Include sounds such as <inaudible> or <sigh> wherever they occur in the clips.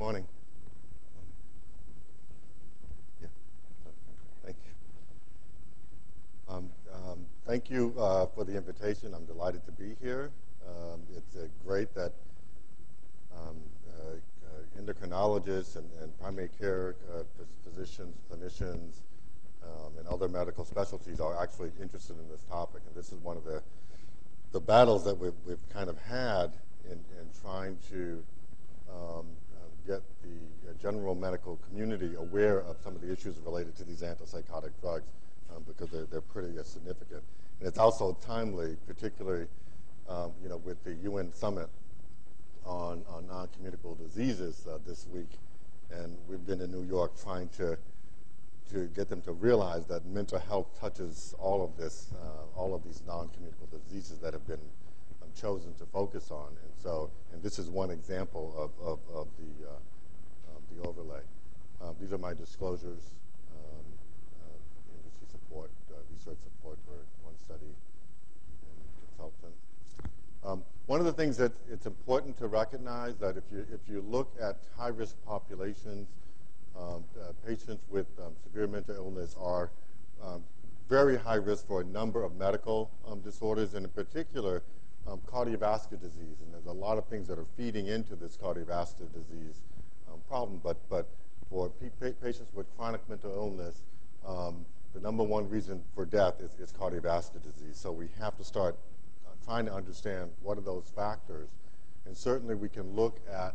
morning. Thank you. Um, um, thank you uh, for the invitation. I'm delighted to be here. Um, it's uh, great that um, uh, uh, endocrinologists and, and, primary care uh, physicians, clinicians, and other medical specialties are actually interested in this topic. And this is one of the the battles that we've, we've kind of had in, in trying to um, get the uh, general medical community aware of some of the issues related to these antipsychotic drugs um, because they're, they're pretty uh, significant. And it's also timely, particularly um, you know, with the UN summit on, on non-communicable diseases uh, this week. And we've been in New York trying to to get them to realize that mental health touches all of this, uh, all of these non-communicable diseases that have been chosen to focus on. And so, and this is one example of, of, of the, uh, the overlay. Um, these are my disclosures, um, uh, industry support, uh, research support for one study and consultant. Um, one of the things that it's important to recognize that if you, if you look at high-risk populations, um, uh, patients with um, severe mental illness are um, very high risk for a number of medical um, disorders, and in particular, um, cardiovascular disease. And there's a lot of things that are feeding into this cardiovascular disease um, problem. But, but for patients with chronic mental illness, the number one reason for death is, is cardiovascular disease. So we have to start uh, trying to understand what are those factors. And certainly we can look at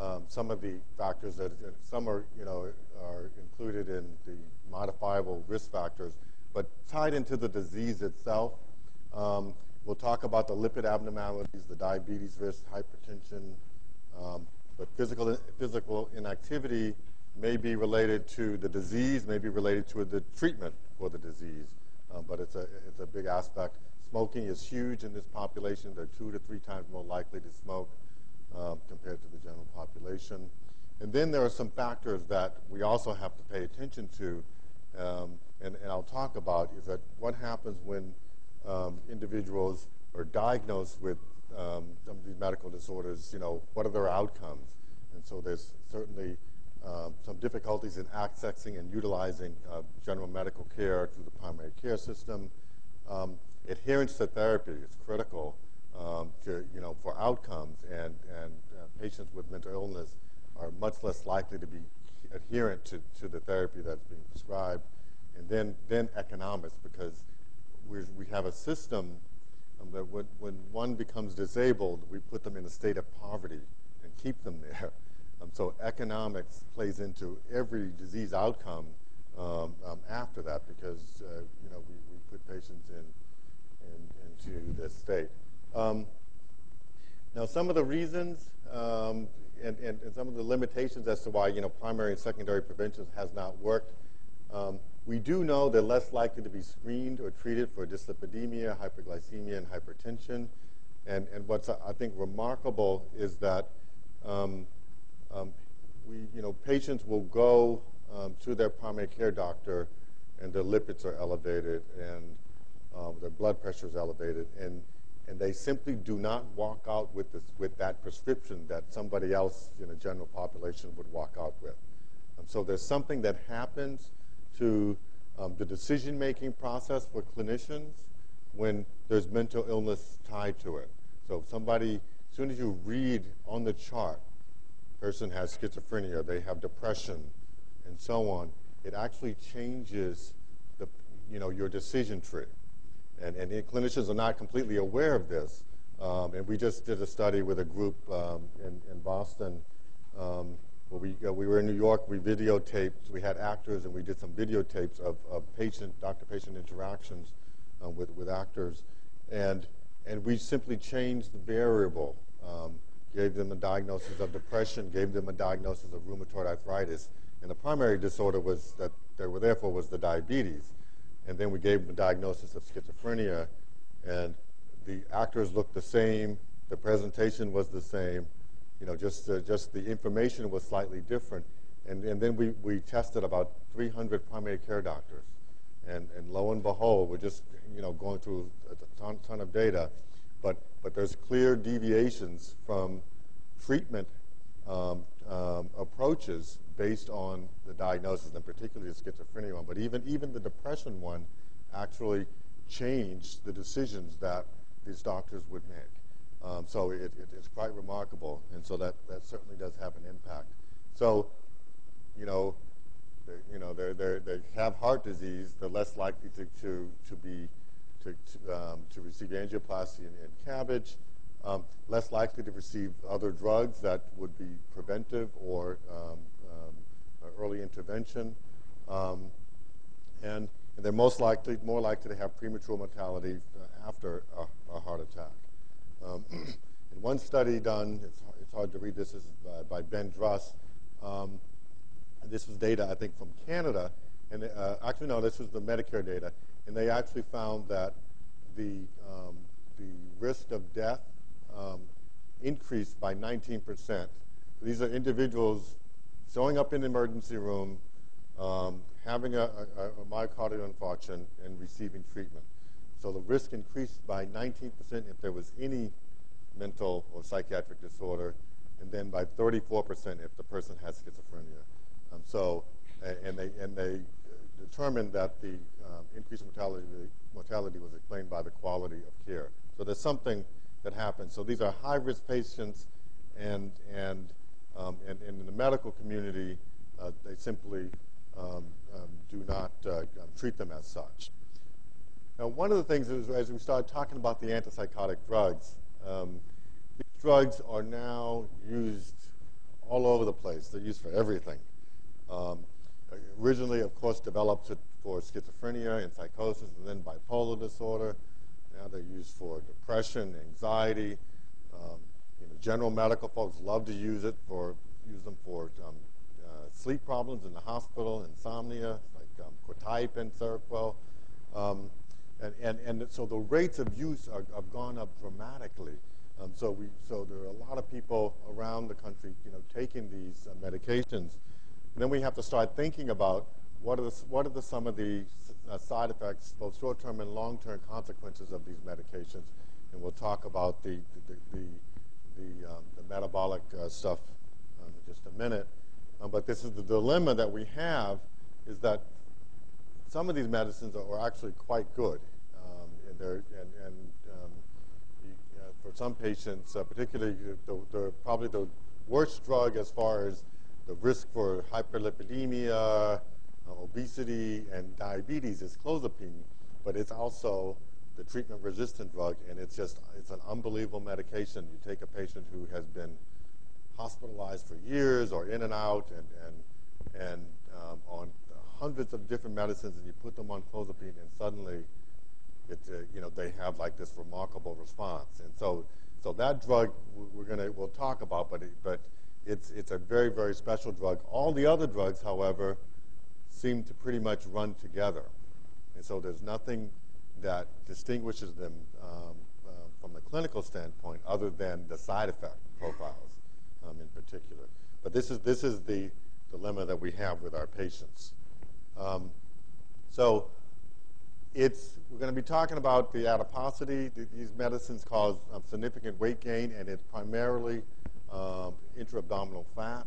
um, some of the factors that some are, you know, are included in the modifiable risk factors, but tied into the disease itself. Um, we'll talk about the lipid abnormalities, the diabetes risk, hypertension, um, but physical physical inactivity may be related to the disease, may be related to the treatment for the disease, uh, but it's a it's a big aspect. Smoking is huge in this population. They're two to three times more likely to smoke uh, compared to the general population. And then there are some factors that we also have to pay attention to, um, and, and, I'll talk about, is that what happens when um, individuals are diagnosed with um, some of these medical disorders, you know, what are their outcomes? And so there's certainly um, some difficulties in accessing and utilizing uh, general medical care through the primary care system. Um, adherence to therapy is critical um, to, you know, for outcomes, and, and uh, patients with mental illness are much less likely to be adherent to, to the therapy that's being prescribed. And then, then economics, because we have a system um, that when, when one becomes disabled, we put them in a state of poverty and keep them there. <laughs> Um, so economics plays into every disease outcome um, um, after that because uh, you know we, we put patients in, in into this state. Um, now, some of the reasons um, and, and, and, some of the limitations as to why you know primary and secondary prevention has not worked. We do know they're less likely to be screened or treated for dyslipidemia, hyperglycemia, and hypertension. And, and what's I think remarkable is that um, um, we, you know, patients will go um, to their primary care doctor, and their lipids are elevated, and um, their blood pressure is elevated, and and they simply do not walk out with, this, with that prescription that somebody else in the general population would walk out with. Um, so there's something that happens to um, the decision-making process for clinicians when there's mental illness tied to it. So if somebody, as soon as you read on the chart, person has schizophrenia, they have depression, and so on, it actually changes the, you know, your decision tree and, and clinicians are not completely aware of this. Um, and we just did a study with a group um, in, in, Boston we, uh, we were in New York, we videotaped, we had actors, and we did some videotapes of, of patient, doctor-patient interactions uh, with, with actors. And, and we simply changed the variable, um, gave them a diagnosis of depression, gave them a diagnosis of rheumatoid arthritis, and the primary disorder was that they were there for was the diabetes. And then we gave them a diagnosis of schizophrenia, and the actors looked the same, the presentation was the same, you know, just, uh, just the information was slightly different. And, and then we, we tested about 300 primary care doctors. And, and lo and behold, we're just, you know, going through a ton, ton of data, but, but there's clear deviations from treatment um, um, approaches based on the diagnosis, and particularly the schizophrenia one, but even, even the depression one actually changed the decisions that these doctors would make. Um, so it, it, it's quite remarkable, and so that, that certainly does have an impact. So, you know, they, you know, they they have heart disease, they're less likely to, to, to be to, to, um, to receive angioplasty and, and CABG, um, less likely to receive other drugs that would be preventive or um, um early intervention, um, and, and, they're most likely more likely to have premature mortality uh, after a, a, heart attack. Um, <clears throat> in one study done, it's, it's hard to read this, this is by, by Ben Druss. this was data I think from Canada, and uh, actually no, this was the Medicare data and they actually found that the, um, the risk of death um, increased by 19%. These are individuals showing up in the emergency room, um, having a, a, a, myocardial infarction, and receiving treatment. So the risk increased by 19% if there was any mental or psychiatric disorder, and then by 34% if the person has schizophrenia. Um, so, and they, and they determined that the um, increase in mortality, mortality was explained by the quality of care. So there's something that happens. So these are high-risk patients, and, and, um, and, and, in the medical community, uh, they simply um, um do not uh, treat them as such. Now, one of the things is, as we started talking about the antipsychotic drugs, um, these drugs are now used all over the place. They're used for everything. Um, originally, of course, developed for schizophrenia and psychosis, and then bipolar disorder. Now they're used for depression, anxiety. Um, you know, general medical folks love to use it for use them for um, uh, sleep problems in the hospital, insomnia, like um, quetiapine, Seroquel. And, and, and so the rates of use are, have gone up dramatically. Um, so, we, so there are a lot of people around the country, you know, taking these uh, medications. And then we have to start thinking about what are, the, what are the, some of the uh, side effects, both short-term and long-term consequences of these medications. And we'll talk about the, the, the, the, um, the metabolic uh, stuff um, in just a minute. Um, but this is the dilemma that we have is that some of these medicines are, actually quite good. Um, and, and, and um, uh, for some patients, uh, particularly the, the, probably the worst drug as far as the risk for hyperlipidemia, uh, obesity, and diabetes is clozapine, but it's also the treatment-resistant drug, and it's just it's an unbelievable medication. You take a patient who has been hospitalized for years or in and out, and and and um, on hundreds of different medicines, and you put them on clozapine, and suddenly, it uh, you know they have like this remarkable response. And so so that drug we're gonna we'll talk about, but it, but it's, it's a very, very special drug. All the other drugs, however, seem to pretty much run together. And so there's nothing that distinguishes them um, uh, from the clinical standpoint other than the side effect profiles um, in particular. But this is, this is the dilemma that we have with our patients. Um, so it's, we're going to be talking about the adiposity. These medicines cause um, significant weight gain, and it's primarily um, intra-abdominal fat.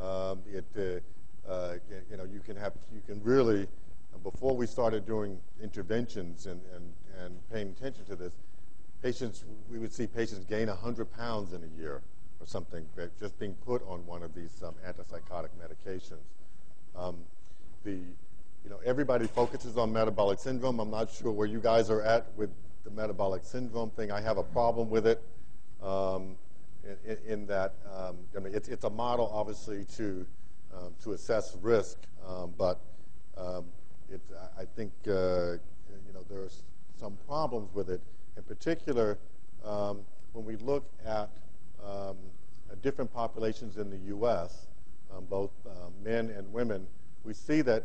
Um, it, uh, uh, you know, you can have, you can really, before we started doing interventions and, and, and paying attention to this, patients, we would see patients gain 100 pounds in a year or something, just being put on one of these um, antipsychotic medications. The, you know, everybody focuses on metabolic syndrome. I'm not sure where you guys are at with the metabolic syndrome thing. I have a problem with it. Um, in, in that um, I mean, it's, it's a model, obviously, to, um, to assess risk, um, but um, it, I think uh, you know, there's some problems with it. In particular, um, when we look at different populations in the U.S., both men and women, we see that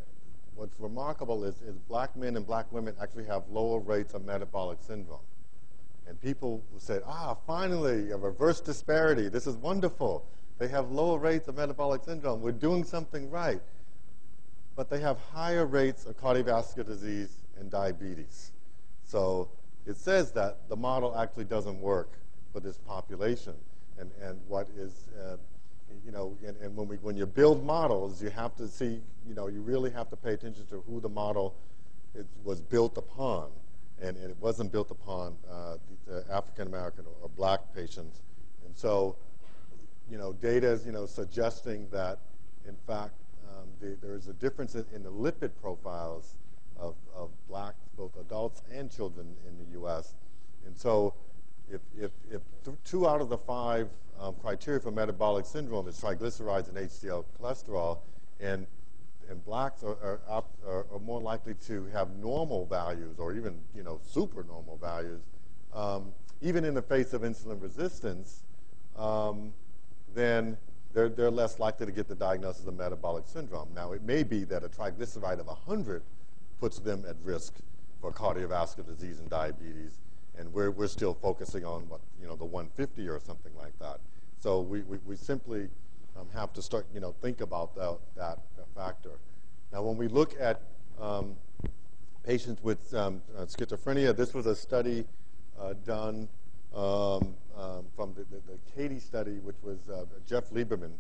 what's remarkable is, is black men and black women actually have lower rates of metabolic syndrome. And people said, ah, finally, a reverse disparity. This is wonderful. They have lower rates of metabolic syndrome. We're doing something right. But they have higher rates of cardiovascular disease and diabetes. So it says that the model actually doesn't work for this population. And, and what is, uh, you know, and, and, when we when you build models, you have to see, you know, you really have to pay attention to who the model was built upon, and, and it wasn't built upon uh, African American or, or, black patients, and so, you know, data is you know suggesting that, in fact, um, the, there is a difference in, in the lipid profiles of, of black both adults and children in the U.S., and so if, if, if two out of the five um, criteria for metabolic syndrome is triglycerides and HDL cholesterol, and, and blacks are, are, are, are more likely to have normal values or even you know super normal values, um, even in the face of insulin resistance, um, then they're, they're less likely to get the diagnosis of metabolic syndrome. Now, it may be that a triglyceride of 100 puts them at risk for cardiovascular disease and diabetes, and we're, we're still focusing on what, you know, the 150 or something like that. So we, we, we simply um, have to start, you know, think about that, that, factor. Now, when we look at um, patients with um, uh, schizophrenia, this was a study uh, done um, um, from the, the, the, CATIE study, which was uh, Jeff Lieberman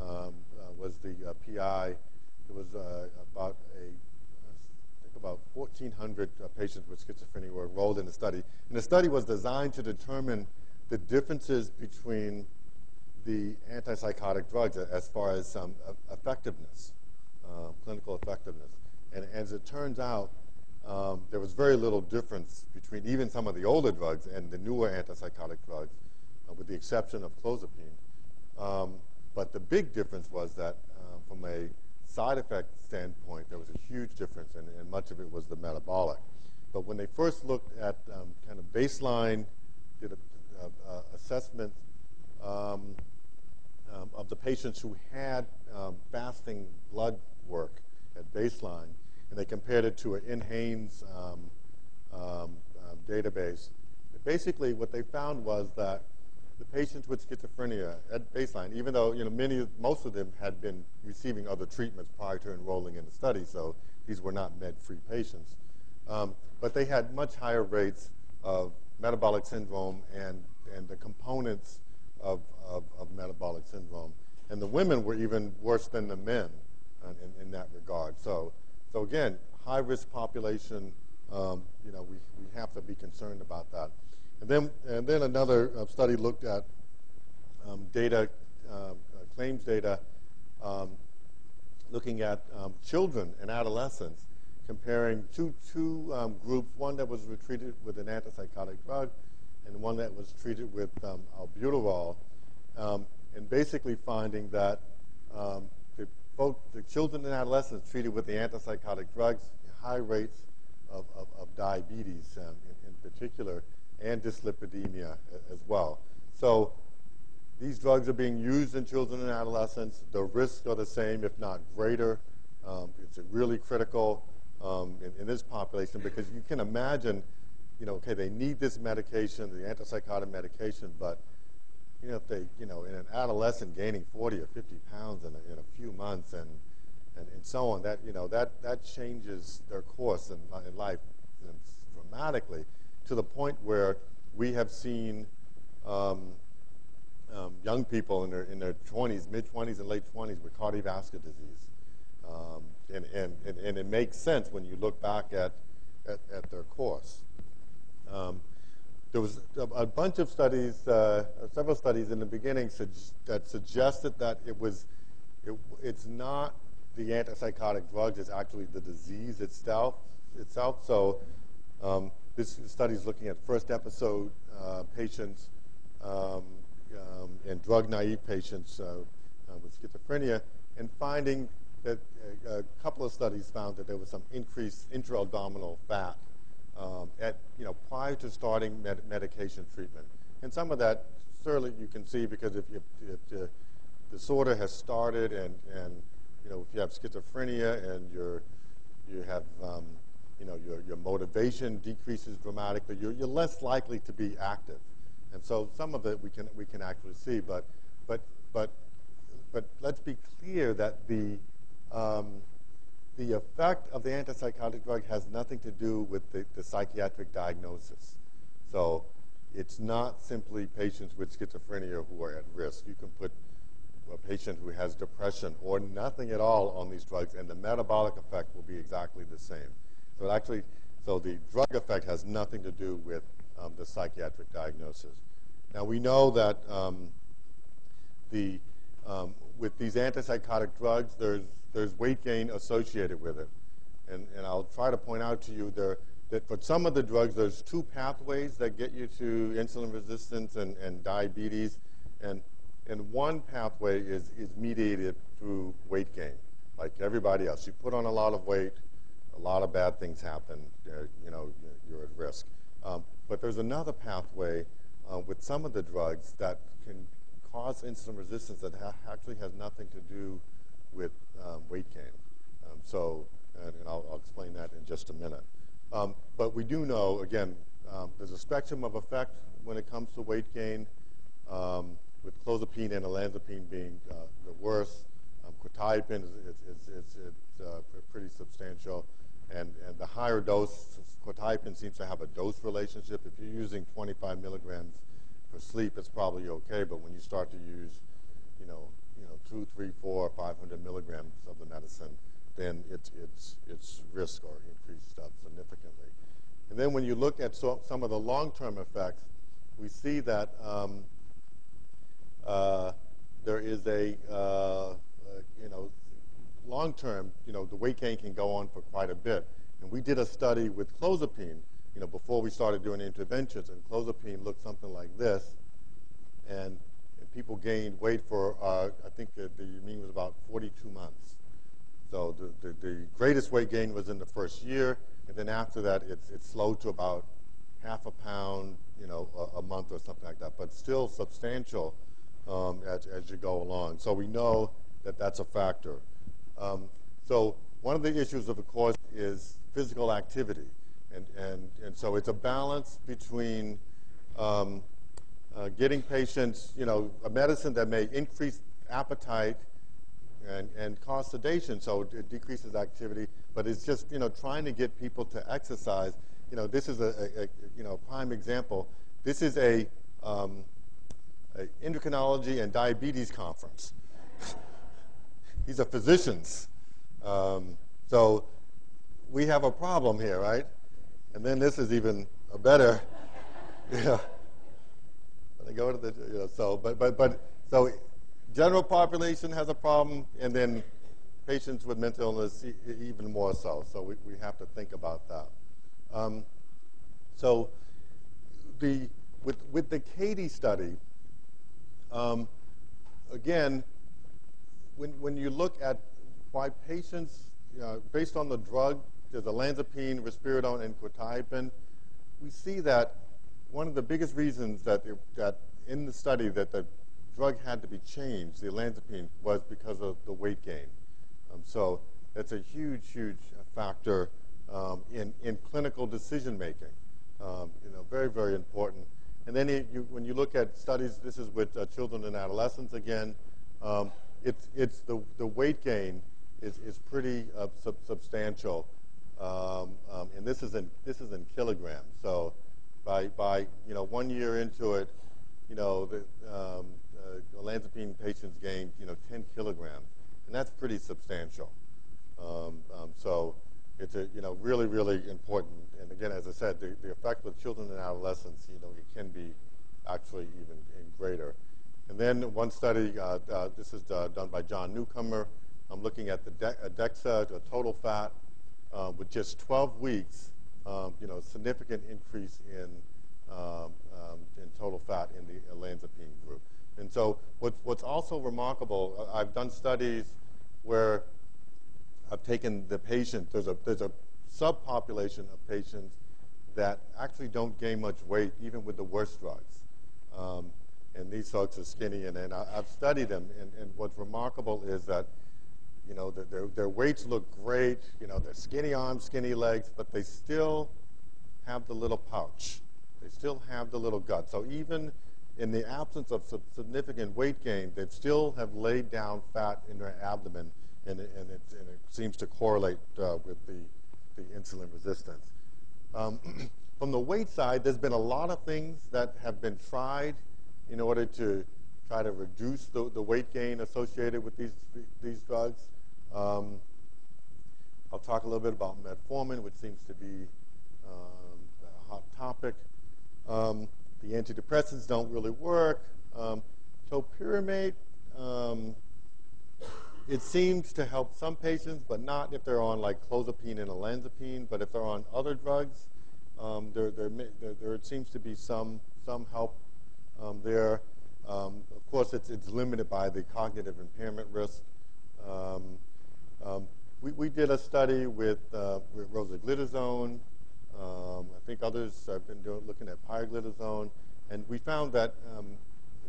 um, uh, was the uh, PI. It was uh, about a about 1,400 uh, patients with schizophrenia were enrolled in the study. And the study was designed to determine the differences between the antipsychotic drugs as far as um, effectiveness, uh, clinical effectiveness. And as it turns out, um, there was very little difference between even some of the older drugs and the newer antipsychotic drugs, uh, with the exception of clozapine. Um, but the big difference was that uh, from a side effect standpoint, there was a huge difference, and, and much of it was the metabolic. But when they first looked at um, kind of baseline, did a, uh, assessment um, um, of the patients who had um, fasting blood work at baseline, and they compared it to an NHANES um, um, database. Basically, what they found was that the patients with schizophrenia at baseline, even though you know many, most of them had been receiving other treatments prior to enrolling in the study, so these were not med-free patients, um, but they had much higher rates of metabolic syndrome and and the components of, of, of metabolic syndrome, and the women were even worse than the men in, in that regard. So, so again, high risk population. Um, you know, we, we have to be concerned about that. And then, and then another uh, study looked at um, data, uh, claims data, um, looking at um, children and adolescents, comparing two, two um, groups, one that was treated with an antipsychotic drug and one that was treated with um, albuterol, um, and basically finding that the, both the children and adolescents treated with the antipsychotic drugs, high rates of, of, of diabetes in, in particular, and dyslipidemia as well. So these drugs are being used in children and adolescents. The risks are the same, if not greater. Um, it's really critical um, in, in, this population because you can imagine, you know, okay, they need this medication, the antipsychotic medication, but you know, if they, you know, in an adolescent gaining 40 or 50 pounds in a, in a few months and, and, and so on, that, you know, that, that changes their course in, in life dramatically to the point where we have seen um, um, young people in their, in their 20s, mid 20s, and late 20s with cardiovascular disease. Um, and, and, and, and, it makes sense when you look back at, at, at their course. Um, there was a, a, bunch of studies, uh, several studies in the beginning su that suggested that it was, it, it's not the antipsychotic drugs, it's actually the disease itself. itself. So um, this study is looking at first episode uh, patients um, um, and drug naive patients uh, uh, with schizophrenia and finding that a, a, couple of studies found that there was some increased intra-abdominal fat um, at, you know, prior to starting med medication treatment. And some of that certainly you can see because if, you, if the disorder has started and, and, you know, if you have schizophrenia and you're, you have um, you know, your, your motivation decreases dramatically. You're, you're less likely to be active. And so some of it we can, we can actually see. But, but, but, but let's be clear that the, um, the effect of the antipsychotic drug has nothing to do with the, the psychiatric diagnosis. So it's not simply patients with schizophrenia who are at risk. You can put a patient who has depression or nothing at all on these drugs, and the metabolic effect will be exactly the same. So actually, so the drug effect has nothing to do with um, the psychiatric diagnosis. Now we know that um, the um, with these antipsychotic drugs, there's there's weight gain associated with it, and and I'll try to point out to you there that for some of the drugs, there's two pathways that get you to insulin resistance and, and diabetes, and and one pathway is is mediated through weight gain, like everybody else. You put on a lot of weight, a lot of bad things happen. Uh, you know, you're at risk. Um, but there's another pathway uh, with some of the drugs that can cause insulin resistance that ha actually has nothing to do with um, weight gain. Um, so, and, and I'll, I'll, explain that in just a minute. Um, but we do know, again, um, there's a spectrum of effect when it comes to weight gain, um, with clozapine and olanzapine being uh, the worst. Um, quetiapine is, is, is, is uh, pretty substantial. And, and the higher dose, quetiapine seems to have a dose relationship. If you're using 25 milligrams for sleep, it's probably okay. But when you start to use, you know, you know, two, three, four, 500 milligrams of the medicine, then its its its risk are increased uh, significantly. And then when you look at so, some of the long-term effects, we see that um, uh, there is a uh, uh you know long term, you know, the weight gain can go on for quite a bit. And we did a study with clozapine, you know, before we started doing interventions, and clozapine looked something like this. And, and people gained weight for, uh, I think the, the mean was about 42 months. So the, the, the, greatest weight gain was in the first year, and then after that, it's, it slowed to about half a pound, you know, a, a month or something like that, but still substantial um, as, as you go along. So we know that that's a factor. Um, so one of the issues, of course, is physical activity. And, and, and so it's a balance between um, uh, getting patients, you know, a medicine that may increase appetite and, and cause sedation, so it decreases activity, but it's just, you know, trying to get people to exercise. You know, this is a, a, a you know, prime example. This is a, um, a endocrinology and diabetes conference. <laughs> These are physicians. Um, so we have a problem here, right? And then this is even a better, <laughs> when they go to the, you know, so, but, but, but, so general population has a problem, and then patients with mental illness even more so. So we, we have to think about that. Um, so the, with, with the CATIE study, um, again, when, when you look at why patients, know, based on the drug, there's olanzapine, risperidone, and quetiapine, we see that one of the biggest reasons that, it, that in the study that the drug had to be changed, the olanzapine, was because of the weight gain. Um, so that's a huge, huge factor um, in, in clinical decision making. Um, you know, very, very important. And then you, when you look at studies, this is with uh, children and adolescents again, um, it's, it's the, the weight gain is, is pretty uh, sub substantial. Um, um, and this is in this is in kilograms. So by by you know one year into it, you know the um, uh, olanzapine patients gained you know 10 kilograms, and that's pretty substantial. Um, um, so it's a you know really really important. And again, as I said, the, the effect with children and adolescents, you know, it can be actually even greater. And then one study, uh, uh, this is uh, done by John Newcomer. I'm looking at the de DEXA, the total fat, uh, with just 12 weeks, um, you know, significant increase in, um, um, in total fat in the olanzapine group. And so what's, what's also remarkable, uh, I've done studies where I've taken the patient, there's a, there's a subpopulation of patients that actually don't gain much weight even with the worst drugs. Um, and these folks are skinny, and, and I, have studied them, and, and what's remarkable is that, you know, the, their, their weights look great, you know, they're skinny arms, skinny legs, but they still have the little pouch. They still have the little gut. So even in the absence of significant weight gain, they still have laid down fat in their abdomen, and it, and it, and it seems to correlate uh, with the, the insulin resistance. Um, <clears throat> from the weight side, there's been a lot of things that have been tried in order to try to reduce the, the weight gain associated with these, these drugs. Um, I'll talk a little bit about metformin, which seems to be um, a hot topic. Um, the antidepressants don't really work. Um, topiramate, um, it seems to help some patients, but not if they're on like clozapine and olanzapine. But if they're on other drugs, um, there, there, there, there, seems to be some, some help um, there. Um, of course, it's, it's limited by the cognitive impairment risk. Um, um, we, we did a study with, uh, with rosiglitazone. Um, I think others have been doing, looking at pioglitazone. And we found that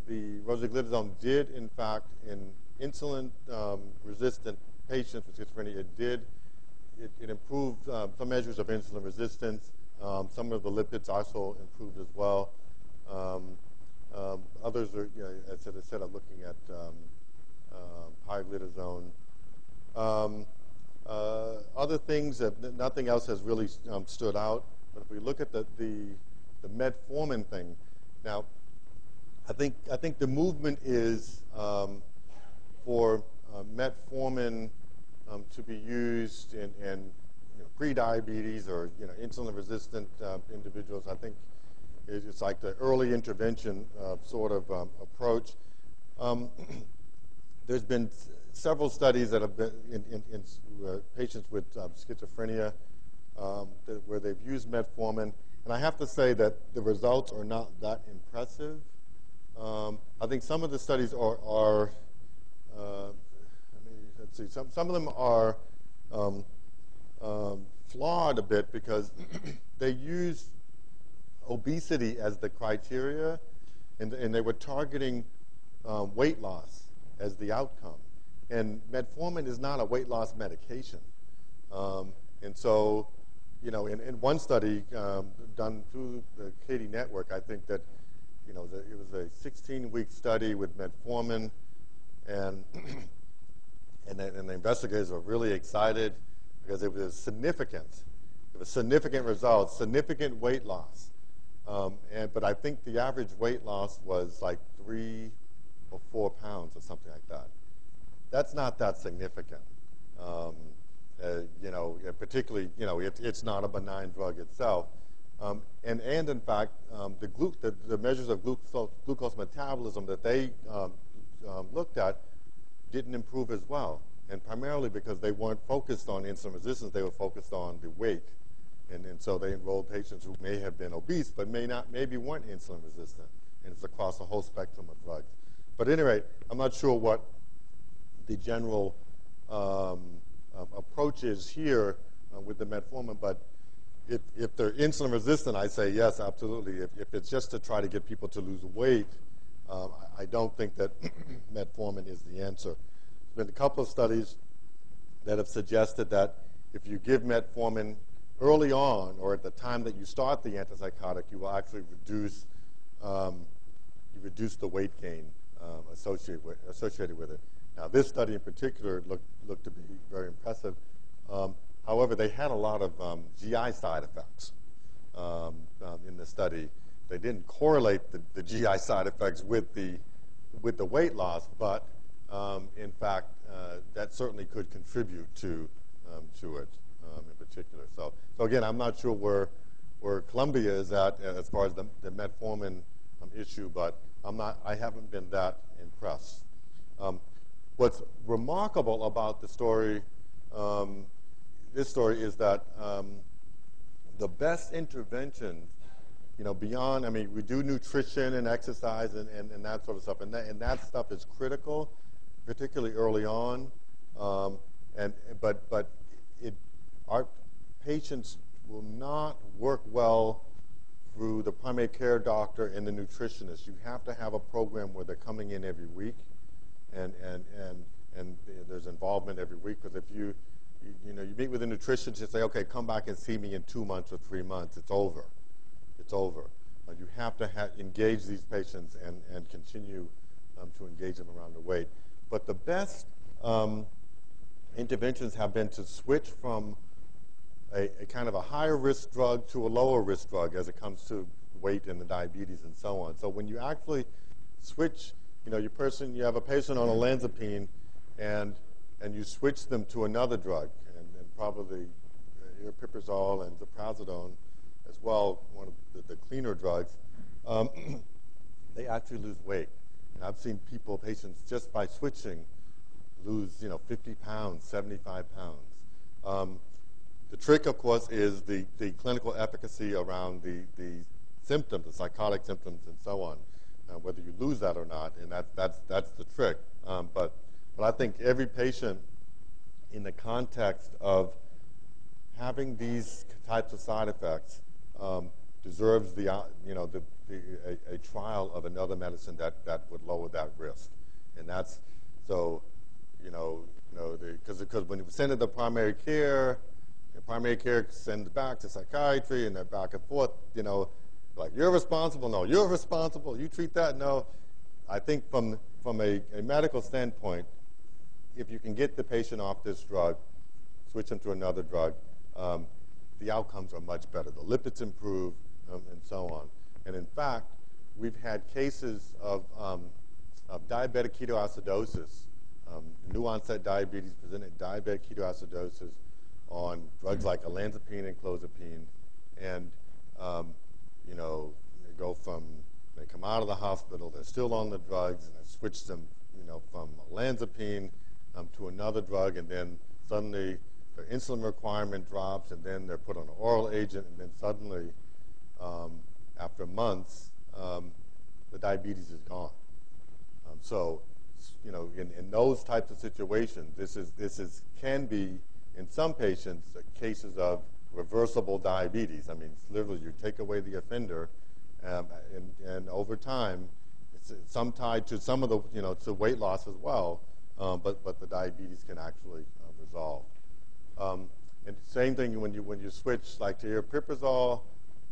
the rosiglitazone did, in fact, in insulin-resistant patients with schizophrenia, it did, it, it improved some measures of insulin resistance. Um, some of the lipids also improved as well. Um, um others are, you know, as I said, I'm looking at um, pioglitazone. Um, uh, other things that nothing else has really stood out. But if we look at the, the, the metformin thing, now I think I think the movement is um, for uh, metformin um, to be used in, in you know, pre-diabetes or you know insulin-resistant uh, individuals. I think it's like the early intervention uh, sort of um, approach. Um, <clears throat> there's been several studies that have been in, in, in uh, patients with um, schizophrenia um, that, where they've used metformin, and I have to say that the results are not that impressive. Um, I think some of the studies are, are uh, let's see, some, some of them are um, flawed a bit because <clears throat> they use obesity as the criteria, and, and they were targeting um, weight loss as the outcome. And metformin is not a weight loss medication. Um, and so, you know, in, in one study um, done through the CATIE network, I think that, you know, the, it was a 16-week study with metformin and, <clears throat> and, the, and the investigators were really excited because it was significant. It was significant results, significant weight loss. Um, and, but I think the average weight loss was like three or four pounds or something like that. That's not that significant. Um, uh, you know, particularly, you know, it, it's not a benign drug itself. Um, and, and in fact, um, the, glu- the, the, measures of glucose, glucose metabolism that they um, um, looked at didn't improve as well. And primarily because they weren't focused on insulin resistance, they were focused on the weight. And, and so they enrolled patients who may have been obese, but may not, maybe weren't insulin resistant. And it's across a whole spectrum of drugs. But at any rate, I'm not sure what the general um, um, approach is here uh, with the metformin, but if, if they're insulin resistant, I say yes, absolutely. If, if it's just to try to get people to lose weight, um, I, I, don't think that <clears throat> metformin is the answer. There's been a couple of studies that have suggested that if you give metformin early on or at the time that you start the antipsychotic, you will actually reduce um, you reduce the weight gain um, associated with, associated with it. Now, this study in particular looked looked to be very impressive. Um, however, they had a lot of um, GI side effects um, um, in the study. They didn't correlate the, the GI side effects with the with the weight loss, but in fact, uh, that certainly could contribute to to it in particular. So, so again, I'm not sure where where Columbia is at as far as the, the metformin um, issue, but I'm not. I haven't been that impressed. Um, what's remarkable about the story, um, this story, is that um, the best intervention, you know, beyond. I mean, we do nutrition and exercise and, and, and that sort of stuff, and that, and that stuff is critical, particularly early on. Um, and but but it our patients will not work well through the primary care doctor and the nutritionist. You have to have a program where they're coming in every week, and and and and there's involvement every week. Because if you, you, you know you meet with a nutritionist and say, okay, come back and see me in two months or three months, it's over. It's over. Uh, you have to ha- engage these patients and and continue um, to engage them around the weight. But the best um, interventions have been to switch from a, a, kind of a higher risk drug to a lower risk drug as it comes to weight and the diabetes and so on. So when you actually switch you know, your person, you have a patient on olanzapine, and and you switch them to another drug, and, and probably uh, aripiprazole and ziprasidone as well, one of the, the cleaner drugs, um, <clears throat> they actually lose weight. And I've seen people, patients, just by switching, lose, you know, 50 pounds, 75 pounds. Um, the trick, of course, is the, the clinical efficacy around the, the symptoms, the psychotic symptoms, and so on, uh, whether you lose that or not, and that, that's, that's the trick. Um, but, but I think every patient, in the context of having these types of side effects, um, deserves the, uh, you know, the, the, a, a, trial of another medicine that, that would lower that risk. And that's, so, you know, you know, because when you send it to primary care, primary care sends back to psychiatry and they're back and forth, you know, like you're responsible, no, you're responsible, you treat that, no. I think from, from a, a medical standpoint, if you can get the patient off this drug, switch them to another drug, um, the outcomes are much better. The lipids improve um, and so on. And in fact, we've had cases of, um, of diabetic ketoacidosis, um, new onset diabetes presented diabetic ketoacidosis on drugs like olanzapine and clozapine. And, um, you know, they go from, they come out of the hospital, they're still on the drugs, and they switch them, you know, from olanzapine um, to another drug, and then suddenly their insulin requirement drops, and then they're put on an oral agent, and then suddenly, um, after months, um, the diabetes is gone. Um, so, you know, in, in those types of situations, this is this is can be in some patients uh, cases of reversible diabetes. I mean, literally, you take away the offender, um, and, and over time, it's some tied to some of the you know to weight loss as well, um, but but the diabetes can actually uh, resolve. Um, and same thing when you when you switch like to aripiprazole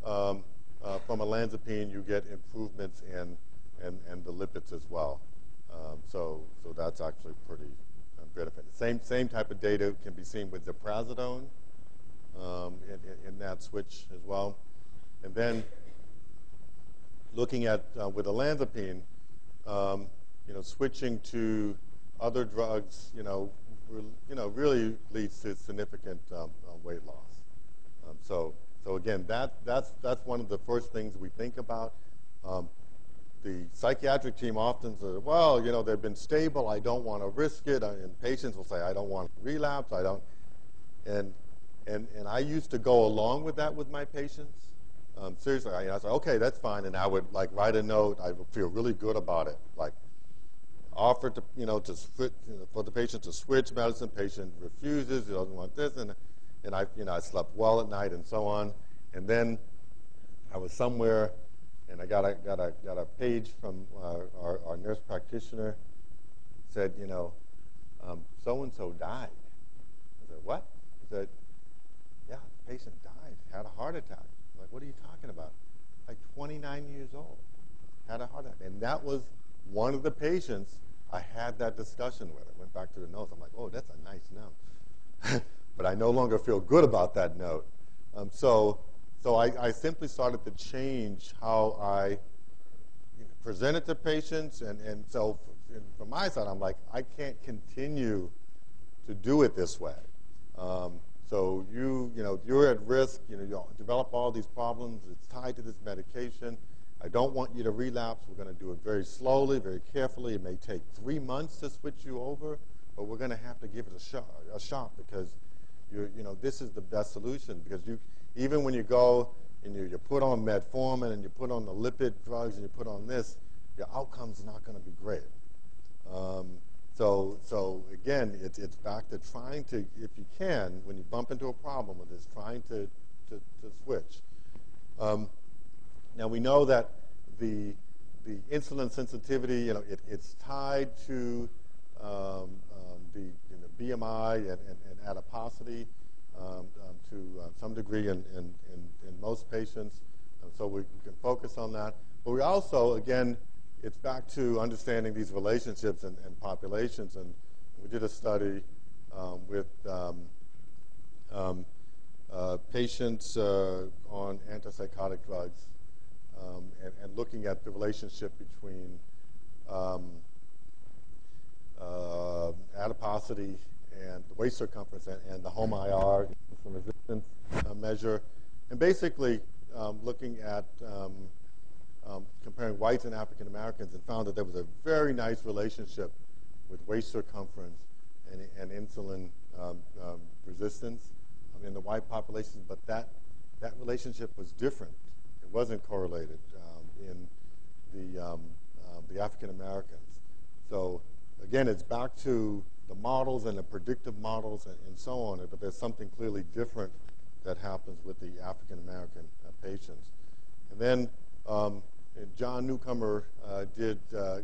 um, uh, from olanzapine, you get improvements in and and the lipids as well. Um, so so that's actually pretty uh, benefit. Same same type of data can be seen with ziprasidone um, in, in, that switch as well. And then looking at uh, with olanzapine, um, you know, switching to other drugs, you know, you know, really leads to significant um, uh, weight loss. Um, so, so again, that, that's, that's one of the first things we think about. The psychiatric team often says, well, you know, they've been stable. I don't want to risk it. And patients will say, I don't want to relapse. I don't. And, and, and I used to go along with that with my patients. Um, seriously, I, I said, okay, that's fine. And I would like write a note. I would feel really good about it. Like, offer to, you know, to switch, you know, for the patient to switch medicine. Patient refuses, he doesn't want this, and and I, you know, I slept well at night and so on. And then I was somewhere, and I got a got a got a page from uh, our, our nurse practitioner. Said, you know, so and so died. I said, what? He said, yeah, the patient died, had a heart attack. I'm like, what are you talking about? Like 29 years old, had a heart attack, and that was one of the patients I had that discussion with. I went back to the notes. I'm like, oh, that's a nice note. <laughs> but I no longer feel good about that note. Um, so so I, I, simply started to change how I presented to patients. And, and so from my side, I'm like, I can't continue to do it this way. Um, so you, you know, you're at risk. You know, you develop all these problems. It's tied to this medication. I don't want you to relapse. We're going to do it very slowly, very carefully. It may take three months to switch you over, but we're going to have to give it a shot, a shot because you you know this is the best solution because you even when you go and you, you put on metformin and you put on the lipid drugs and you put on this, your outcome's not going to be great. Um, so so again, it's it's back to trying to if you can when you bump into a problem with this, trying to to, to switch. Um, now we know that the the insulin sensitivity, you know, it, it's tied to um, um, the you know, BMI and, and, and adiposity um, um to uh, some degree in, in, in, in most patients. so we, can focus on that. But we also, again, it's back to understanding these relationships and, and populations. And we did a study um, with um, uh, patients uh, on antipsychotic drugs um, and, and, looking at the relationship between um, uh, adiposity and the waist circumference and, and the HOMA IR, insulin resistance uh, measure, and basically um, looking at um, um, comparing whites and African Americans and found that there was a very nice relationship with waist circumference and, and insulin um, um, resistance in the white population, but that, that relationship was different. It wasn't correlated um, in the, um, uh, the African Americans. So again, it's back to the models and the predictive models and, and so on, but there's something clearly different that happens with the African American uh, patients. And then um, John Newcomer uh, did uh,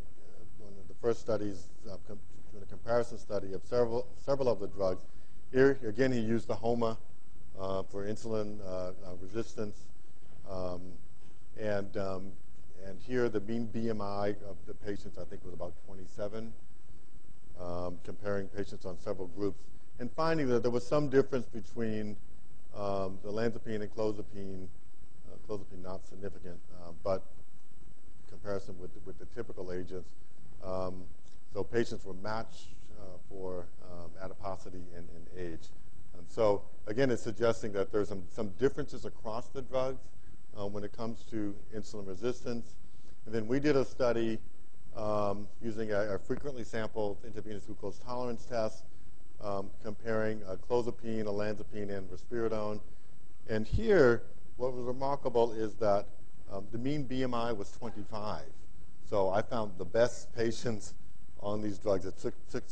one of the first studies, uh, com- a comparison study of several, several of the drugs. Here, again, he used the HOMA uh, for insulin uh, resistance. Um, and, um, and here, the mean BMI of the patients, I think, was about 27, um, comparing patients on several groups, and finding that there was some difference between um, the olanzapine and clozapine, uh, clozapine not significant, uh, but comparison with, with the typical agents. Um, so patients were matched uh, for um, adiposity and, and, age. And so again, it's suggesting that there's some, some differences across the drugs uh, when it comes to insulin resistance. And then we did a study um, using a, a, frequently sampled intravenous glucose tolerance test um, comparing uh, clozapine, olanzapine, and risperidone. And here, what was remarkable is that um, the mean BMI was 25. So I found the best patients on these drugs. It took, took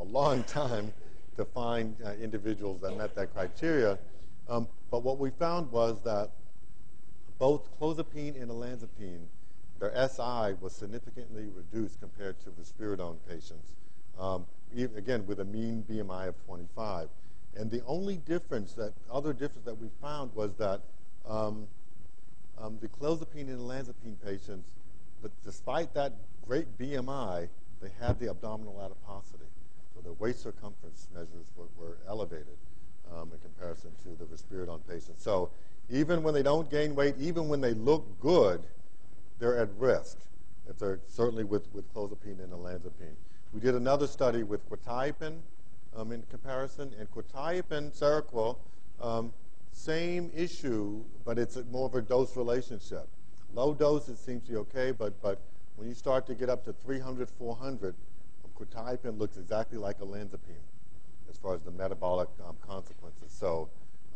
a long <laughs> time to find uh, individuals that met that criteria. Um, but what we found was that both clozapine and olanzapine, their SI was significantly reduced compared to risperidone patients. Um, again, with a mean BMI of 25. And the only difference that, other difference that we found was that um, um, the clozapine and olanzapine patients, but despite that great BMI, they had the abdominal adiposity. So their waist circumference measures were, were elevated um, in comparison to the risperidone patients. So even when they don't gain weight, even when they look good, they're at risk. If they're certainly with, with clozapine and olanzapine. We did another study with quetiapine um, in comparison, and quetiapine, Seroquel, um, same issue, but it's more of a dose relationship. Low dose, it seems to be okay, but, but when you start to get up to 300, 400, quetiapine looks exactly like olanzapine as far as the metabolic um, consequences. So,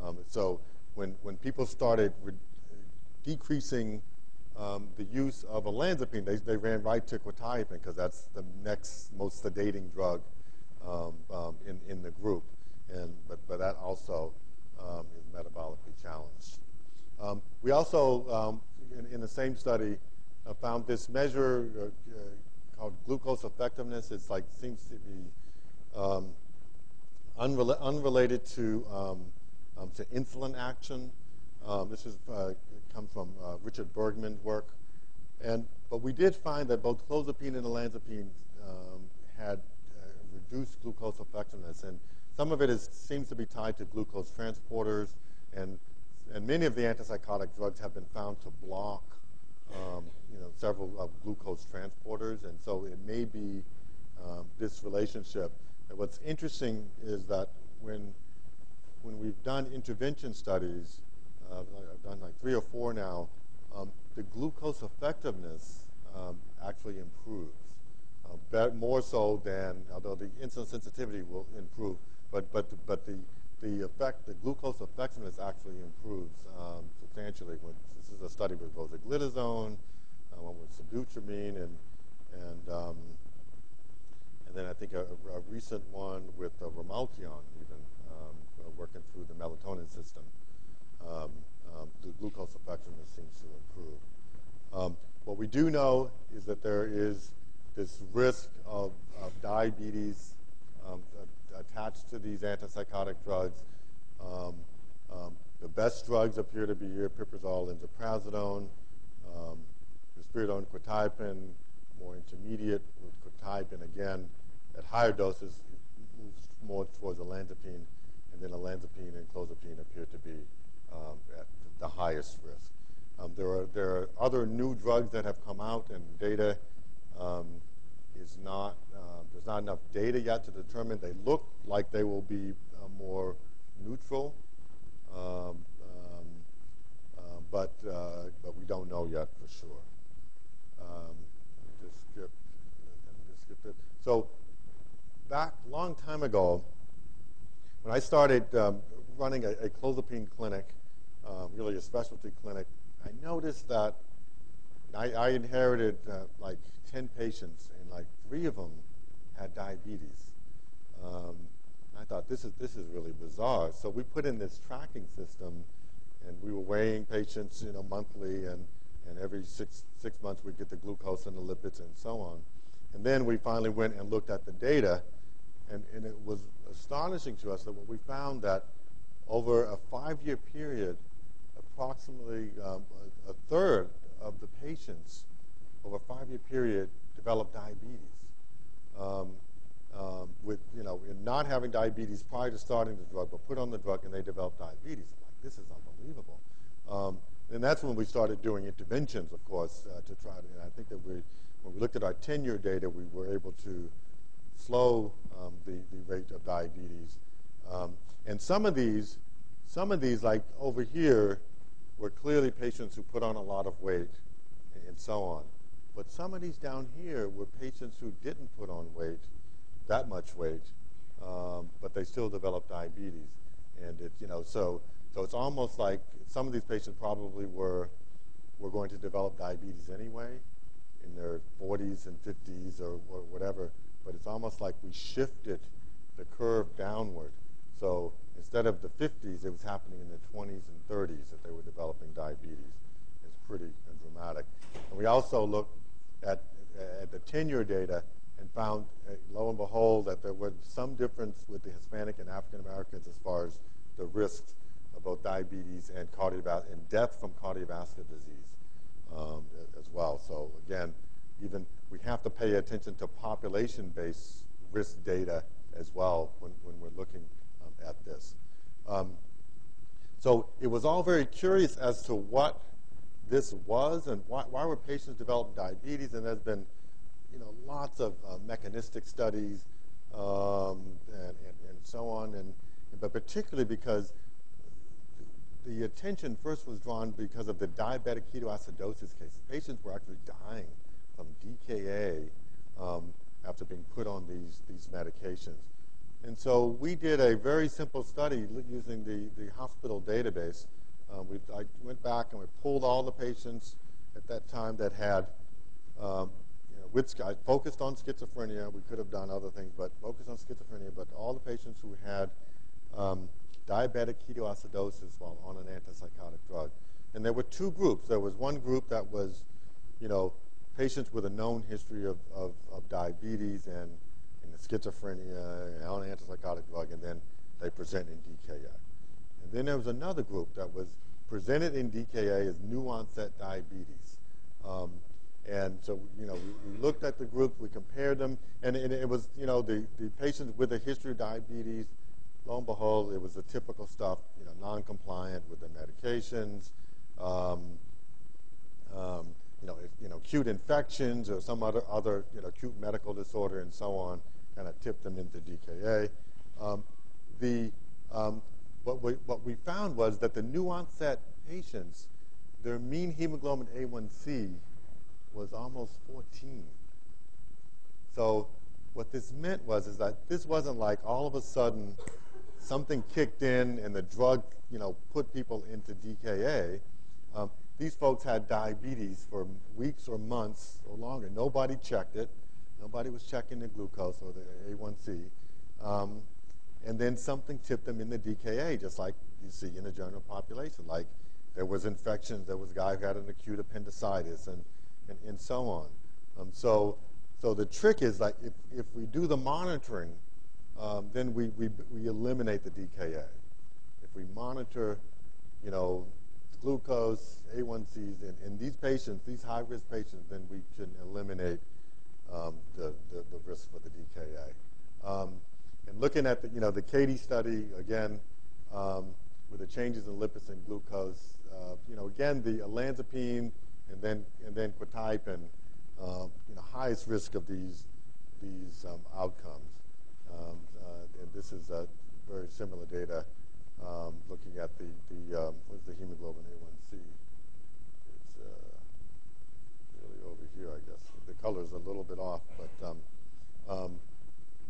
um, so when, when people started re- decreasing um, the use of olanzapine, they, they ran right to quetiapine because that's the next most sedating drug um, um, in, in the group. And, but, but that also um, is metabolically challenged. Um, we also, um, in, in, the same study, uh, found this measure uh, uh, called glucose effectiveness. It's like seems to be unrela- unrelated to to insulin action. this is comes from uh, Richard Bergman's work. And, but we did find that both clozapine and olanzapine um, had uh, reduced glucose effectiveness. And some of it is, seems to be tied to glucose transporters. And, and many of the antipsychotic drugs have been found to block um, you know, several of glucose transporters. And so it may be um, this relationship. And what's interesting is that when, when we've done intervention studies, uh, I've done like three or four now, um, the glucose effectiveness um, actually improves. Uh, more so than, although the insulin sensitivity will improve, but, but, but the, the effect, the glucose effectiveness actually improves um, substantially. When, this is a study with rosiglitazone, uh, one with sibutramine, and, and, um, and then I think a, a recent one with uh, even, um, working through the melatonin system um, um, the glucose effectiveness seems to improve. Um, what we do know is that there is this risk of, of diabetes um, attached to these antipsychotic drugs. The best drugs appear to be aripiprazole and ziprasidone, um, risperidone, quetiapine, more intermediate with quetiapine again at higher doses moves more towards olanzapine, and then olanzapine and clozapine appear to be um, at the highest risk. Um, there, are, there are other new drugs that have come out, and data um, is not, uh, there's not enough data yet to determine. They look like they will be uh, more neutral, um, um uh, but, uh, but we don't know yet for sure. Just skip, just skip it. So back a long time ago, when I started um, running a, a clozapine clinic, um, really a specialty clinic, I noticed that I, I inherited uh, like 10 patients, and like three of them had diabetes. Um, I thought this is this is really bizarre. So we put in this tracking system, and we were weighing patients, you know, monthly, and and every six six months we get the glucose and the lipids and so on. And then we finally went and looked at the data, and, and it was astonishing to us that what we found that over a five-year period, approximately um, a, a, third of the patients over a five-year period developed diabetes. Um, um, with you know, not having diabetes prior to starting the drug, but put on the drug and they developed diabetes. Like this is unbelievable. Um, and that's when we started doing interventions, of course, uh, to try to. And I think that we, when we looked at our 10-year data, we were able to slow um, the the rate of diabetes. Um, and some of these, some of these, like over here, were clearly patients who put on a lot of weight and so on. But some of these down here were patients who didn't put on weight, that much weight, um, but they still developed diabetes. And it, you know, so so it's almost like some of these patients probably were were going to develop diabetes anyway, in their 40s and 50s or, or whatever. But it's almost like we shifted the curve downward. So instead of the 50s, it was happening in the 20s and 30s that they were developing diabetes. It's pretty dramatic. And we also looked at, at the 10-year data and found, uh, lo and behold, that there was some difference with the Hispanic and African Americans as far as the risks of both diabetes and and death from cardiovascular disease um, as well. So again, even we have to pay attention to population-based risk data as well when, when we're looking at this. Um, so it was all very curious as to what this was and why, why were patients developing diabetes. And there's been, you know, lots of uh, mechanistic studies um, and, and, and, so on. And, but particularly because the attention first was drawn because of the diabetic ketoacidosis cases. Patients were actually dying from DKA um, after being put on these, these medications. And so we did a very simple study using the, the hospital database um, we, I went back and we pulled all the patients at that time that had, um, you know, with, I focused on schizophrenia. We could have done other things, but focused on schizophrenia. But all the patients who had um, diabetic ketoacidosis while on an antipsychotic drug. And there were two groups. There was one group that was, you know, patients with a known history of, of, of diabetes and schizophrenia on an antipsychotic drug, and then they present in DKA. And then there was another group that was presented in DKA as new onset diabetes. Um, and so, you know, we, we, looked at the groups, we compared them, and, and, it was, you know, the, the patients with a history of diabetes, lo and behold, it was the typical stuff, you know, non-compliant with the medications, um, um, you know, you know, acute infections or some other, other, you know, acute medical disorder and so on, kind of tipped them into DKA. Um, the um, what we, what we found was that the new onset patients, their mean hemoglobin A1C was almost 14. So what this meant was is that this wasn't like all of a sudden something kicked in and the drug, you know, put people into DKA. Um, these folks had diabetes for weeks or months or longer. Nobody checked it. Nobody was checking the glucose or the A1C. Um, and then something tipped them in the DKA, just like you see in the general population. Like there was infections, there was a guy who had an acute appendicitis, and, and, and so on. Um, so, so the trick is like if, if we do the monitoring, um, then we, we, we eliminate the DKA. If we monitor, you know, glucose, A1Cs, in, in these patients, these high-risk patients, then we can eliminate um, the, the, the, risk for the DKA. Um, and looking at the, you know, the CATIE study, again, um, with the changes in lipids and glucose, uh, you know, again, the olanzapine and then, and then quetiapine uh, you know, highest risk of these, these um, outcomes. Um, uh, and this is very similar data looking at the, the um, what's the hemoglobin A1C? It's uh, I guess. The color is a little bit off, but um, um,